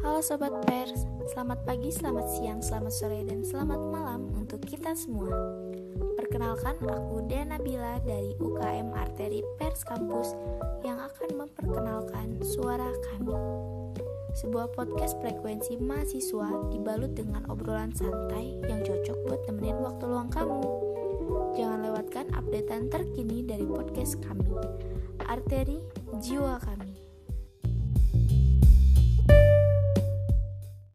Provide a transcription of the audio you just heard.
Halo Sobat Pers, selamat pagi, selamat siang, selamat sore, dan selamat malam untuk kita semua. Perkenalkan, aku Dana Bila dari UKM Arteri Pers Kampus yang akan memperkenalkan suara kami. Sebuah podcast frekuensi mahasiswa dibalut dengan obrolan santai yang cocok buat temenin waktu luang kamu. Jangan lewatkan updatean terkini dari podcast kami Arteri Jiwa Kami.